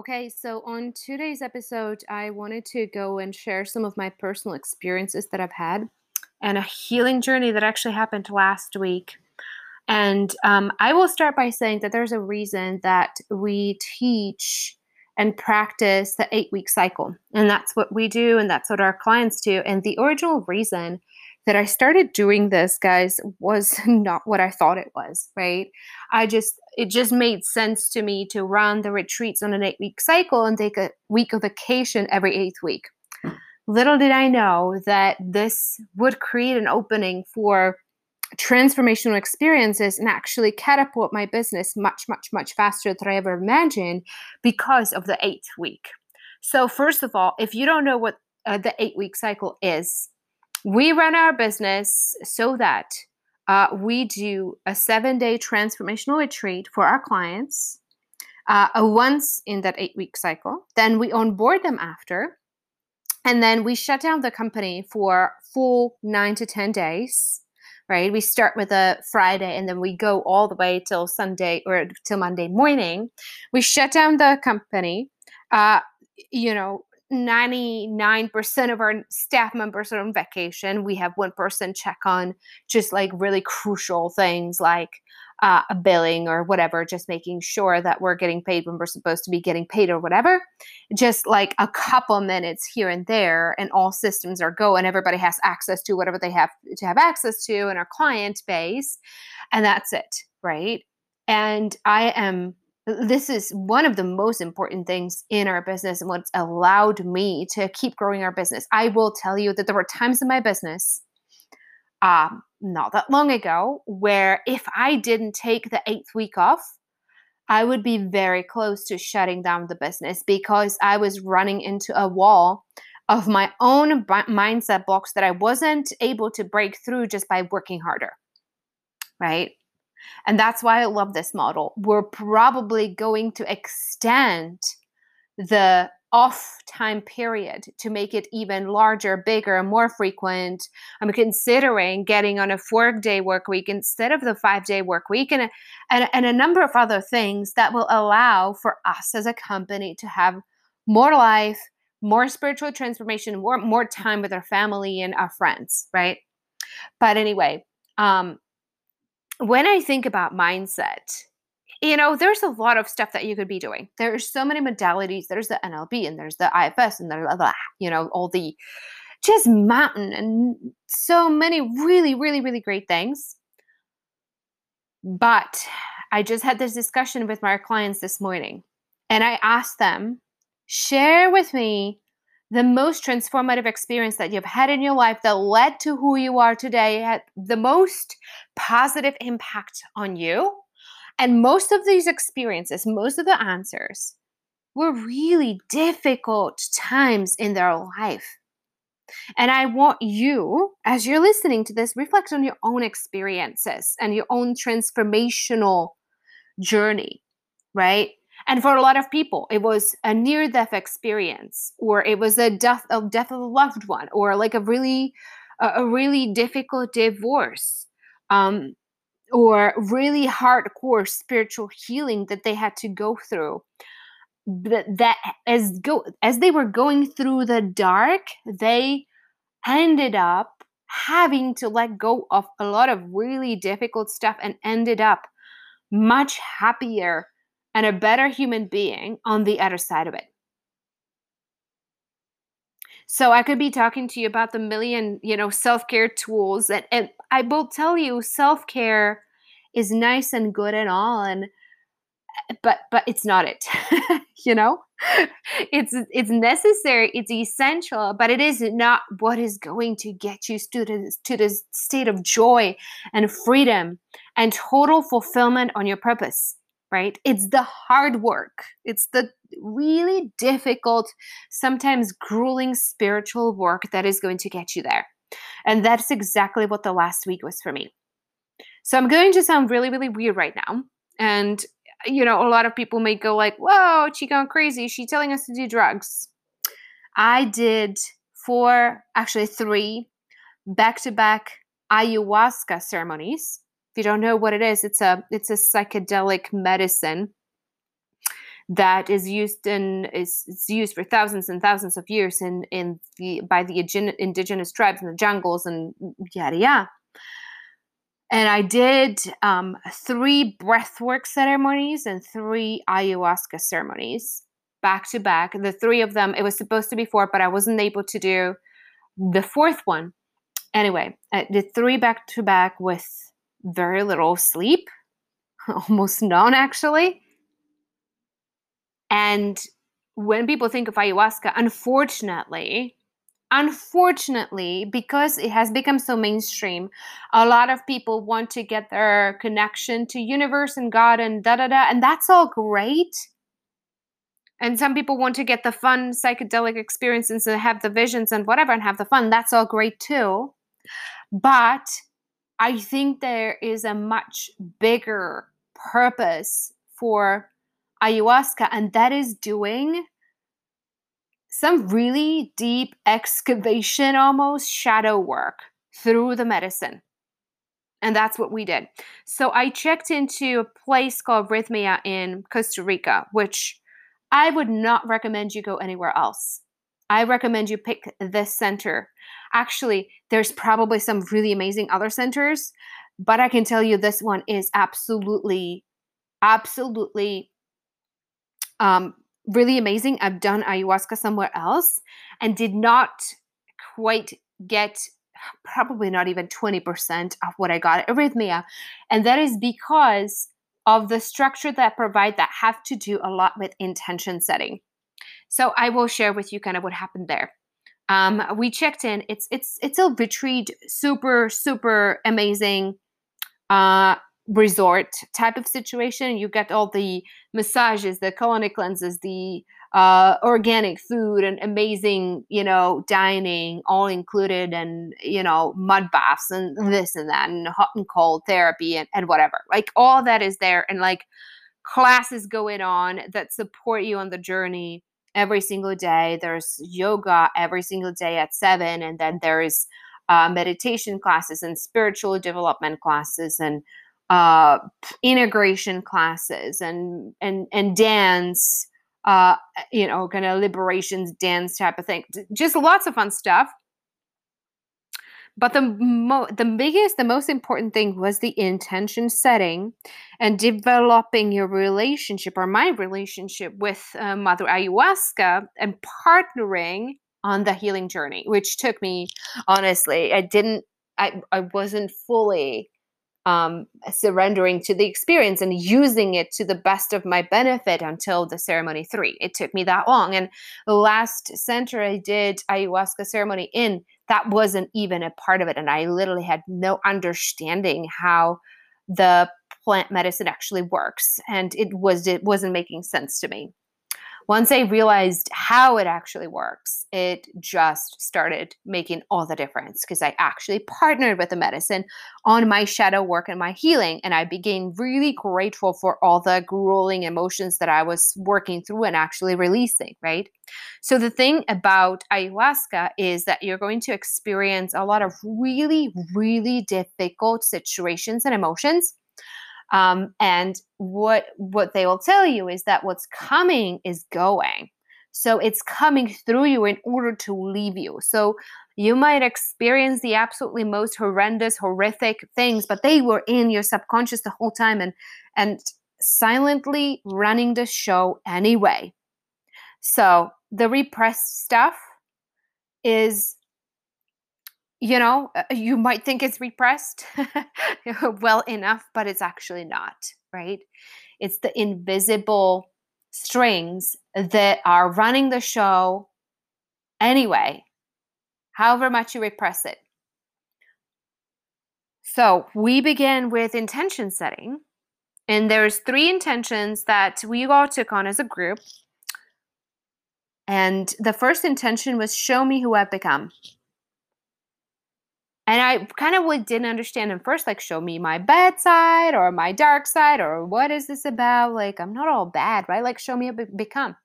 Okay, so on today's episode, I wanted to go and share some of my personal experiences that I've had and a healing journey that actually happened last week. And um, I will start by saying that there's a reason that we teach and practice the eight week cycle. And that's what we do, and that's what our clients do. And the original reason that I started doing this, guys, was not what I thought it was, right? I just, it just made sense to me to run the retreats on an eight week cycle and take a week of vacation every eighth week. Little did I know that this would create an opening for transformational experiences and actually catapult my business much, much, much faster than I ever imagined because of the eighth week. So, first of all, if you don't know what uh, the eight week cycle is, we run our business so that uh, we do a seven day transformational retreat for our clients uh, once in that eight week cycle. Then we onboard them after. And then we shut down the company for full nine to 10 days, right? We start with a Friday and then we go all the way till Sunday or till Monday morning. We shut down the company. Uh, you know, 99% of our staff members are on vacation. We have one person check on just like really crucial things like uh, a billing or whatever, just making sure that we're getting paid when we're supposed to be getting paid or whatever. Just like a couple minutes here and there, and all systems are go, and everybody has access to whatever they have to have access to in our client base. And that's it, right? And I am this is one of the most important things in our business and what's allowed me to keep growing our business. I will tell you that there were times in my business, um, not that long ago, where if I didn't take the eighth week off, I would be very close to shutting down the business because I was running into a wall of my own b- mindset blocks that I wasn't able to break through just by working harder. Right. And that's why I love this model. We're probably going to extend the off time period to make it even larger, bigger, more frequent. I'm considering getting on a four day work week instead of the five day work week and a, and, and a number of other things that will allow for us as a company to have more life, more spiritual transformation, more, more time with our family and our friends, right? But anyway, um, when I think about mindset, you know, there's a lot of stuff that you could be doing. There's so many modalities. There's the NLP and there's the IFS and there's the, you know, all the just mountain and so many really, really, really great things. But I just had this discussion with my clients this morning and I asked them, share with me the most transformative experience that you've had in your life that led to who you are today had the most positive impact on you. And most of these experiences, most of the answers were really difficult times in their life. And I want you, as you're listening to this, reflect on your own experiences and your own transformational journey, right? And for a lot of people, it was a near death experience, or it was a death of death of a loved one, or like a really a really difficult divorce, um, or really hardcore spiritual healing that they had to go through. That, that as go as they were going through the dark, they ended up having to let go of a lot of really difficult stuff and ended up much happier and a better human being on the other side of it. So I could be talking to you about the million, you know, self-care tools and, and I will tell you self-care is nice and good and all and eh, but but it's not it. you know? It's it's necessary, it's essential, but it is not what is going to get you this, to this state of joy and freedom and total fulfillment on your purpose right? It's the hard work. It's the really difficult, sometimes grueling spiritual work that is going to get you there. And that's exactly what the last week was for me. So I'm going to sound really, really weird right now. And, you know, a lot of people may go like, whoa, she gone crazy. She's telling us to do drugs. I did four, actually three back to back ayahuasca ceremonies if you don't know what it is, it's a it's a psychedelic medicine that is used in is, is used for thousands and thousands of years in in the by the indigenous tribes in the jungles and yada yada. And I did um, three breathwork ceremonies and three ayahuasca ceremonies back to back. The three of them, it was supposed to be four, but I wasn't able to do the fourth one. Anyway, I did three back to back with very little sleep, almost none actually. And when people think of ayahuasca, unfortunately, unfortunately, because it has become so mainstream, a lot of people want to get their connection to universe and God and da da da, and that's all great. And some people want to get the fun psychedelic experiences and have the visions and whatever and have the fun. That's all great too. But I think there is a much bigger purpose for ayahuasca, and that is doing some really deep excavation, almost shadow work through the medicine. And that's what we did. So I checked into a place called Rhythmia in Costa Rica, which I would not recommend you go anywhere else. I recommend you pick this center. Actually, there's probably some really amazing other centers, but I can tell you this one is absolutely, absolutely um, really amazing. I've done ayahuasca somewhere else and did not quite get probably not even 20% of what I got at Rhythmia. And that is because of the structure that I provide that have to do a lot with intention setting. So I will share with you kind of what happened there. Um, we checked in. It's it's it's a retreat, super super amazing uh, resort type of situation. You get all the massages, the colonic cleanses, the uh, organic food and amazing, you know, dining all included and, you know, mud baths and this and that and hot and cold therapy and, and whatever. Like all that is there and like classes going on that support you on the journey every single day. There's yoga every single day at seven. And then there's uh, meditation classes and spiritual development classes and uh, integration classes and and and dance uh, you know, kind of liberations dance type of thing. Just lots of fun stuff. But the mo- the biggest, the most important thing was the intention setting and developing your relationship or my relationship with uh, Mother Ayahuasca and partnering on the healing journey, which took me honestly, I didn't, I, I wasn't fully um, surrendering to the experience and using it to the best of my benefit until the ceremony three. It took me that long. And the last center I did ayahuasca ceremony in, that wasn't even a part of it. And I literally had no understanding how the plant medicine actually works. And it was it wasn't making sense to me once I realized how it actually works, it just started making all the difference because I actually partnered with the medicine on my shadow work and my healing. And I became really grateful for all the grueling emotions that I was working through and actually releasing, right? So, the thing about ayahuasca is that you're going to experience a lot of really, really difficult situations and emotions um, and what what they will tell you is that what's coming is going. So it's coming through you in order to leave you. So you might experience the absolutely most horrendous, horrific things, but they were in your subconscious the whole time and and silently running the show anyway. So the repressed stuff is you know, uh, you might think it's repressed well enough, but it's actually not, right? It's the invisible strings that are running the show anyway, however much you repress it. So we begin with intention setting. And there's three intentions that we all took on as a group. And the first intention was show me who I've become. And I kind of didn't understand at first, like, show me my bad side or my dark side or what is this about? Like, I'm not all bad, right? Like, show me a become.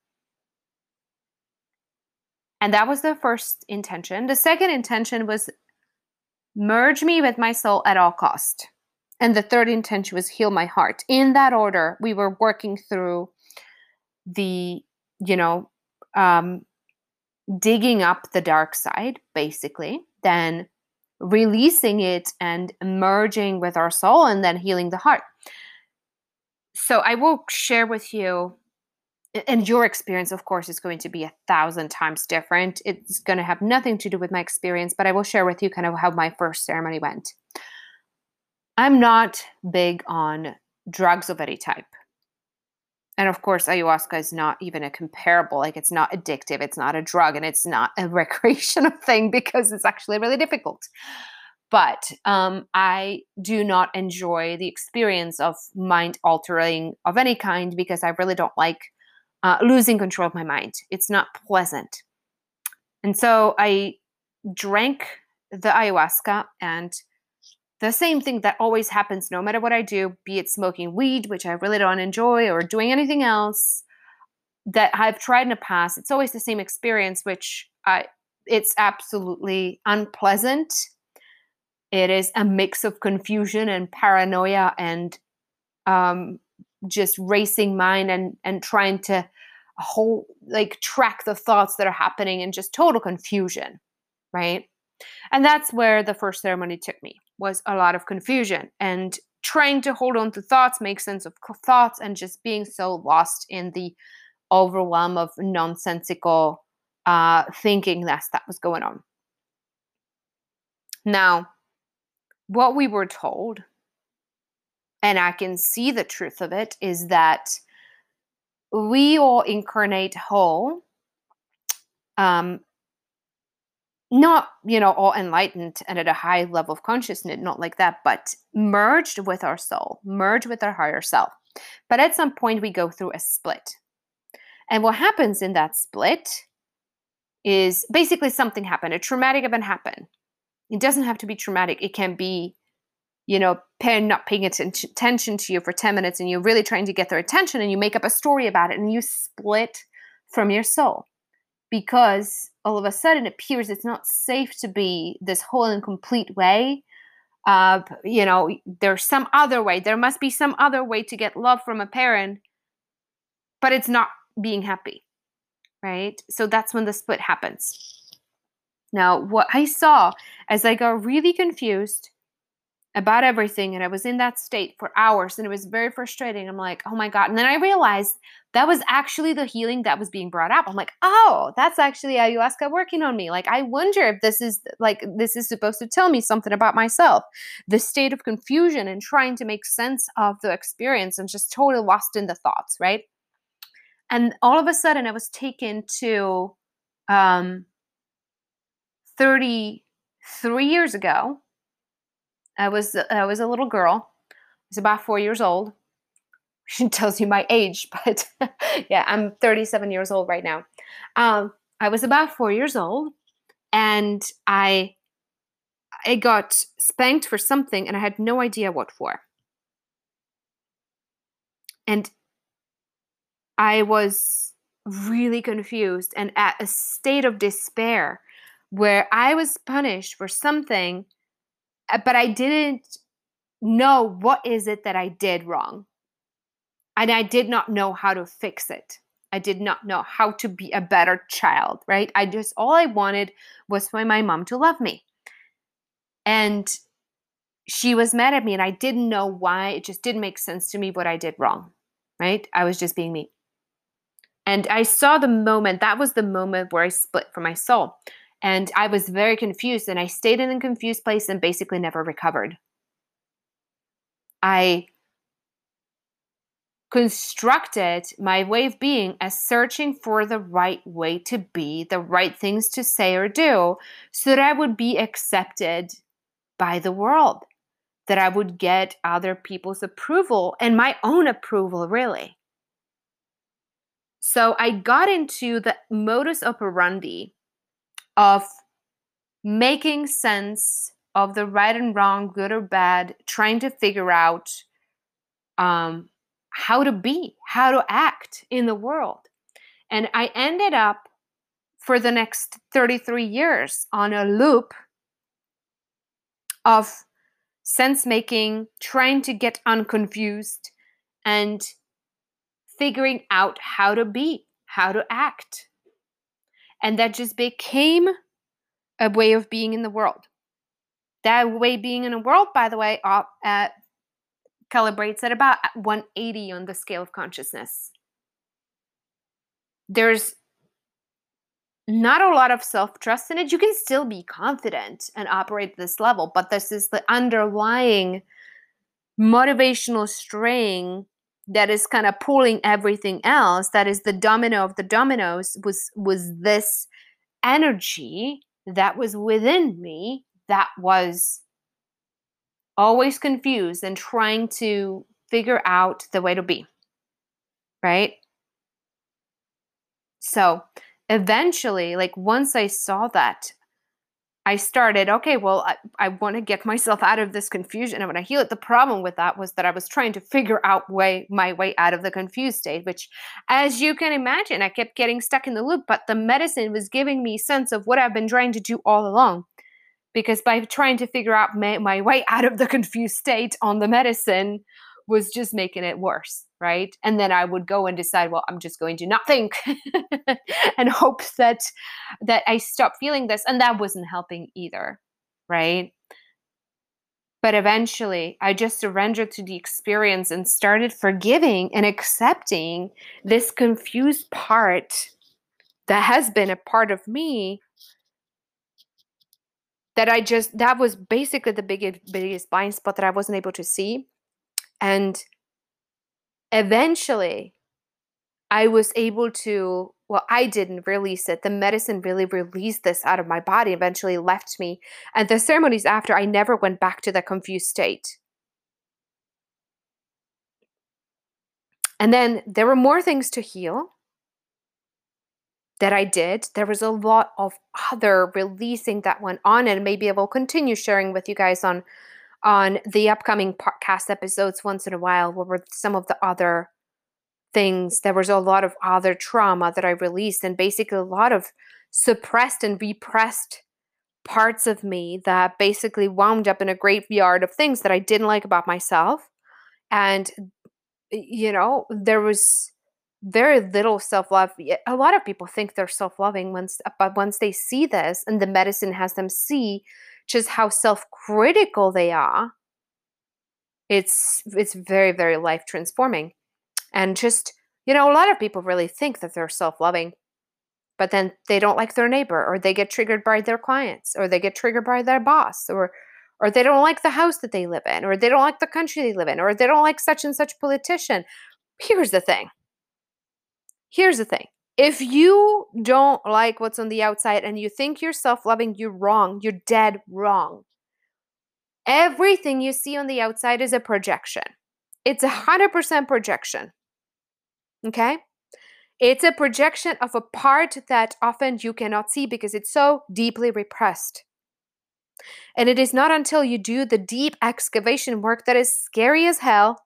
And that was the first intention. The second intention was merge me with my soul at all cost. And the third intention was heal my heart. In that order, we were working through the, you know, um, digging up the dark side, basically, then releasing it and merging with our soul and then healing the heart. So I will share with you and your experience of course is going to be a thousand times different. It's going to have nothing to do with my experience but i will share with you kind of how my first ceremony went. I'm not big on drugs of any type and of course ayahuasca is not even a comparable like it's not addictive it's not a drug and it's not a recreational thing because it's actually really difficult. But um, i do not enjoy the experience of mind altering of any kind because i really don't like uh, losing control of my mind. It's not pleasant. And so i drank the ayahuasca and the same thing that always happens no matter what I do, be it smoking weed, which I really don't enjoy, or doing anything else that I've tried in the past. It's always the same experience, which I it's absolutely unpleasant. It is a mix of confusion and paranoia and um, just racing mind and and trying to whole like track the thoughts that are happening and just total confusion, right? And that's where the first ceremony took me was a lot of confusion and trying to hold on to thoughts, make sense of thoughts, and just being so lost in the overwhelm of nonsensical uh, thinking that that was going on. Now, what we were told, and I can see the truth of it, is that we all incarnate whole um, not you know all enlightened and at a high level of consciousness not like that but merged with our soul merged with our higher self. But at some point we go through a split. And what happens in that split is basically something happened. A traumatic event happened. It doesn't have to be traumatic. It can be you know parent not paying attention to you for 10 minutes and you're really trying to get their attention and you make up a story about it and you split from your soul because all of a sudden it appears it's not safe to be this whole and complete way uh, you know there's some other way. There must be some other way to get love from a parent but it's not being happy right? So that's when the split happens. Now what i saw as i got really confused about everything and I was in that state for hours and it was very frustrating. I'm like, "Oh my god." And then I realized that was actually the healing that was being brought up. I'm like, "Oh, that's actually ayahuasca working on me." Like I wonder if this is like this is supposed to tell me something about myself. The state of confusion and trying to make sense of the experience and just totally lost in the thoughts, right? And all of a sudden I was taken to um 33 years ago I was I was a little girl. I was about four years old. She tells you my age, but yeah, I'm 37 years old right now. Um, I was about four years old, and I I got spanked for something, and I had no idea what for. And I was really confused and at a state of despair where I was punished for something Uh, but I didn't know what is it that I did wrong. And I did not know how to fix it. I did not know how to be a better child, right? I just all I wanted was for my mom to love me. And she was mad at me and I didn't know why. It just didn't make sense to me what I did wrong, right? I was just being me. And I saw the moment, that was the moment where I split from my soul. And I was very confused and I stayed in a confused place and basically never recovered. I constructed my way of being as searching for the right way to be, the right things to say or do, so that I would be accepted by the world, that I would get other people's approval and my own approval, really. So I got into the modus operandi of making sense of the right and wrong, good or bad, trying to figure out um, how to be, how to act in the world. And I ended up for the next 33 years on a loop of sense making, trying to get unconfused, and figuring out how to be, how to act. And that just became a way of being in the world. That way being in the world, by the way, uh, uh, calibrates at about 180 on the scale of consciousness. There's not a lot of self trust in it. You can still be confident and operate at this level, but this is the underlying motivational string that is kind of pulling everything else that is the domino of the dominoes was was this energy that was within me that was always confused and trying to figure out the way to be right? So eventually like once i saw that I started, okay, well, I, I want to get myself out of this confusion. I want to heal it. The problem with that was that I was trying to figure out way my way out of the confused state, which, as you can imagine, I kept getting stuck in the loop. But the medicine was giving me sense of what I've been trying to do all along. Because by trying to figure out my, my way out of the confused state on the medicine was just making it worse right? And then i would go and decide well i'm just going to not think and hope that that i stop feeling this and that wasn't helping either right? But eventually i just surrendered to the experience and started forgiving and accepting this confused part that has been a part of me that i just that was basically the biggest biggest blind spot that i wasn't able to see. And eventually I was able to, well, I didn't release it. The medicine really released this out of my body, eventually left me. And the ceremonies after, I never went back to that confused state. And then there were more things to heal that I did. There was a lot of other releasing that went on, and maybe I will continue sharing with you guys on on the upcoming podcast episodes once in a while what were some of the other things there was a lot of other trauma that i released and basically a lot of suppressed and repressed parts of me that basically wound up in a graveyard of things that i didn't like about myself. And you know there was very little self-love. A lot of people think they're self-loving once but once they see this and the medicine has them see just how self-critical they are it's it's very very life transforming and just you know a lot of people really think that they're self-loving but then they don't like their neighbor or they get triggered by their clients or they get triggered by their boss or or they don't like the house that they live in or they don't like the country they live in or they don't like such and such politician. Here's the thing. Here's the thing if you don't like what's on the outside and you think you're self loving, you're wrong. You're dead wrong. Everything you see on the outside is a projection. It's a 100% projection. Okay? It's a projection of a part that often you cannot see because it's so deeply repressed. And it is not until you do the deep excavation work that is scary as hell,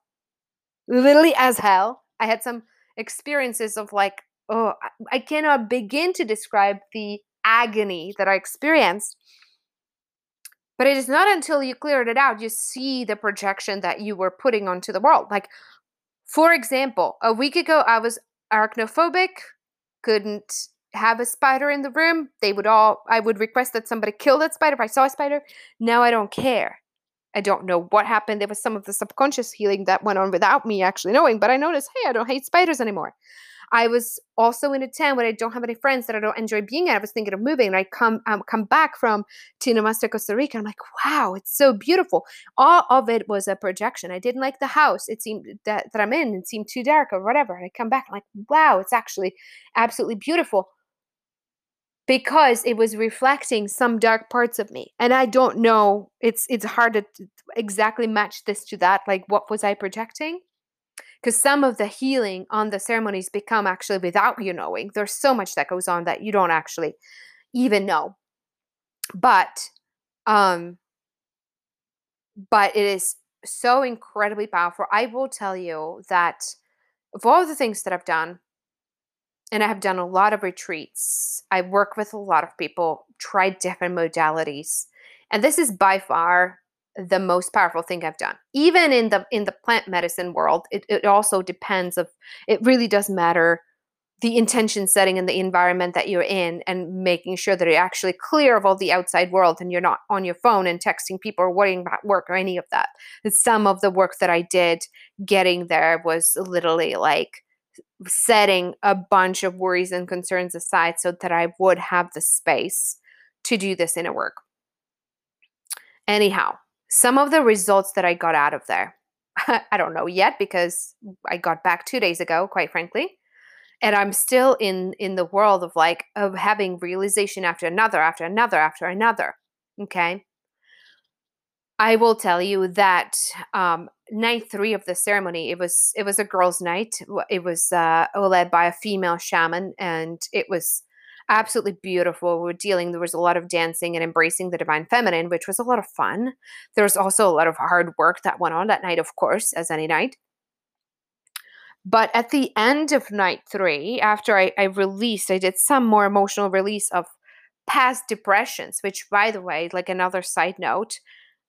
literally as hell. I had some experiences of like oh, I cannot begin to describe the agony that I experienced. But it is not until you cleared it out you see the projection that you were putting onto the world. Like, for example, a week ago I was arachnophobic, couldn't have a spider in the room. They would all, I would request that somebody kill that spider if I saw a spider. Now I don't care. I don't know what happened. There was some of the subconscious healing that went on without me actually knowing, but I noticed, hey, I don't hate spiders anymore. I was also in a town where I don't have any friends that I don't enjoy being at. I was thinking of moving, and I come um, come back from Tinamasta, Costa Rica. I'm like, wow, it's so beautiful. All of it was a projection. I didn't like the house. It seemed that, that I'm in. It seemed too dark or whatever. And I come back, I'm like, wow, it's actually absolutely beautiful because it was reflecting some dark parts of me and i don't know it's it's hard to exactly match this to that like what was i projecting because some of the healing on the ceremonies become actually without you knowing. There's so much that goes on that you don't actually even know. But um but it is so incredibly powerful. I will tell you that of all the things that i've done and i have done a lot of retreats i work with a lot of people tried different modalities and this is by far the most powerful thing I've done. Even in the in the plant medicine world, it, it also depends of it really does matter the intention setting and the environment that you're in and making sure that you're actually clear of all the outside world and you're not on your phone and texting people or worrying about work or any of that. Some of the work that I did getting there was literally like setting a bunch of worries and concerns aside so that I would have the space to do this inner work. Anyhow, some of the results that I got out of there, I don't know yet because I got back two days ago, quite frankly. And I'm still in in the world of like of having realization after another, after another, after another. Okay. I will tell you that um, night three of the ceremony, it was it was a girls' night. It was uh, led by a female shaman, and it was absolutely beautiful. We were dealing. There was a lot of dancing and embracing the divine feminine, which was a lot of fun. There was also a lot of hard work that went on that night, of course, as any night. But at the end of night three, after I, I released, I did some more emotional release of past depressions, which, by the way, like another side note,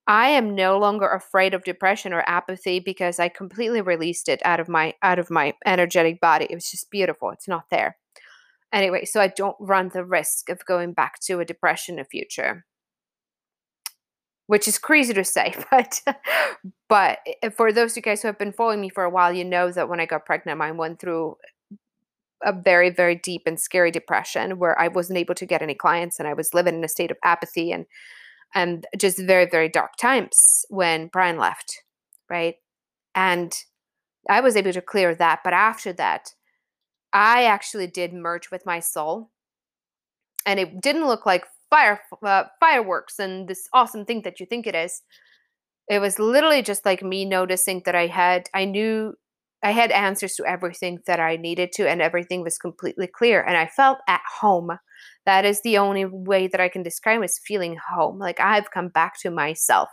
I am no longer afraid of depression or apathy because I completely released it out of my out of my energetic body. It was just beautiful. It's not there. Anyway, so I don't run the risk of going back to a depression in the future. Which is crazy to say, but but eh, for those of you guys who have been following me for a while, you know that when I got pregnant, I went through a very very deep and scary depression where I wasn't able to get any clients and I was living in a state of apathy and and just very very dark times when brian left right and i was able to clear that but after that i actually did merge with my soul and it didn't look like fire uh, fireworks and this awesome thing that you think it is it was literally just like me noticing that i had i knew i had answers to everything that i needed to and everything was completely clear and i felt at home that is the only way that I can describe is feeling home. Like I've come back to myself.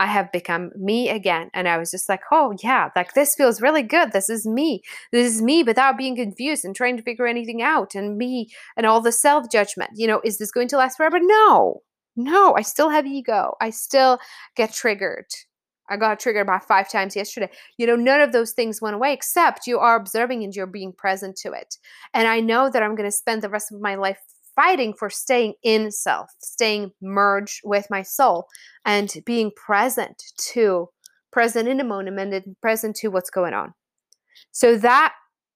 I have become me again. And I was just like, oh, yeah, like this feels really good. This is me. This is me without being confused and trying to figure anything out and me and all the self judgment. You know, is this going to last forever? No, no, I still have ego. I still get triggered. I got triggered about five times yesterday. You know, none of those things went away except you are observing and you're being present to it. And I know that I'm going to spend the rest of my life fighting for staying in self, staying merged with my soul, and being present to, present in a moment and present to what's going on. So that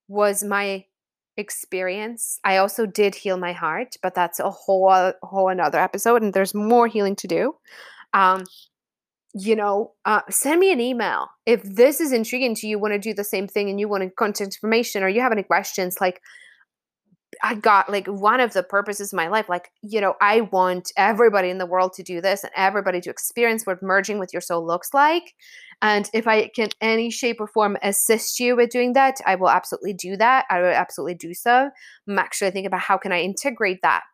was my experience. I also did heal my heart, but that's a whole whole another episode, and there's more healing to do. Um, you know, uh, send me an email if this is intriguing to you. Want to do the same thing, and you want to contact information, or you have any questions, like I got like one of the purposes of my life, like, you know, I want everybody in the world to do this and everybody to experience what merging with your soul looks like. And if I can any shape or form assist you with doing that, I will absolutely do that. I will absolutely do so. I'm actually thinking about how can I integrate that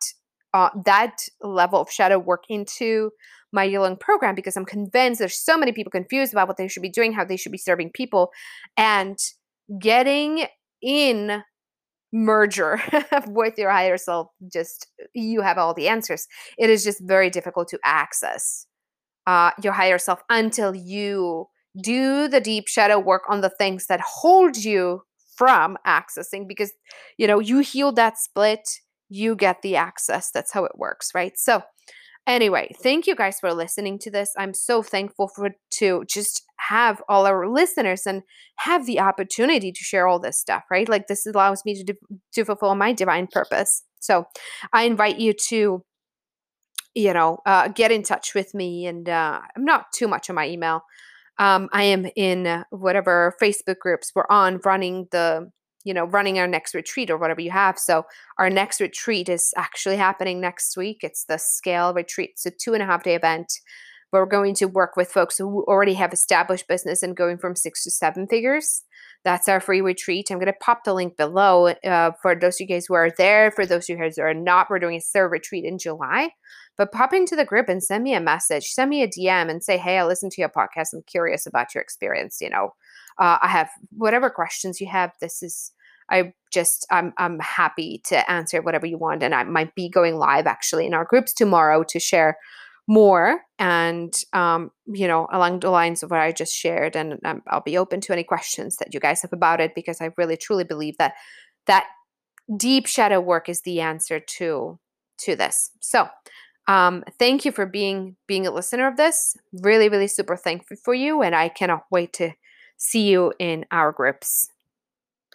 uh, that level of shadow work into my year program because I'm convinced there's so many people confused about what they should be doing, how they should be serving people, and getting in merger with your higher self just you have all the answers. It is just very difficult to access uh, your higher self until you do the deep shadow work on the things that hold you from accessing because you know you heal that split you get the access. That's how it works right? So Anyway, thank you guys for listening to this. I'm so thankful for to just have all our listeners and have the opportunity to share all this stuff, right? Like this allows me to to fulfill my divine purpose. So, I invite you to you know, uh, get in touch with me and uh, I'm not too much on my email. Um, I am in whatever Facebook groups we're on running the you know, running our next retreat or whatever you have. So our next retreat is actually happening next week. It's the Scale Retreat. It's a two and a half day event. We're going to work with folks who already have established business and going from six to seven figures. That's our free retreat. I'm going to pop the link below uh, for those of you guys who are there. For those of you guys who are not, we're doing a third retreat in July. But pop into the group and send me a message, send me a DM and say, hey, I listened to your podcast. I'm curious about your experience. You know, uh, I have whatever questions you have. This is I just I'm I'm happy to answer whatever you want, and I might be going live actually in our groups tomorrow to share more and um, you know along the lines of what i just shared and um, i'll be open to any questions that you guys have about it because i really truly believe that that deep shadow work is the answer to to this so um, thank you for being being a listener of this really really super thankful for you and i cannot wait to see you in our groups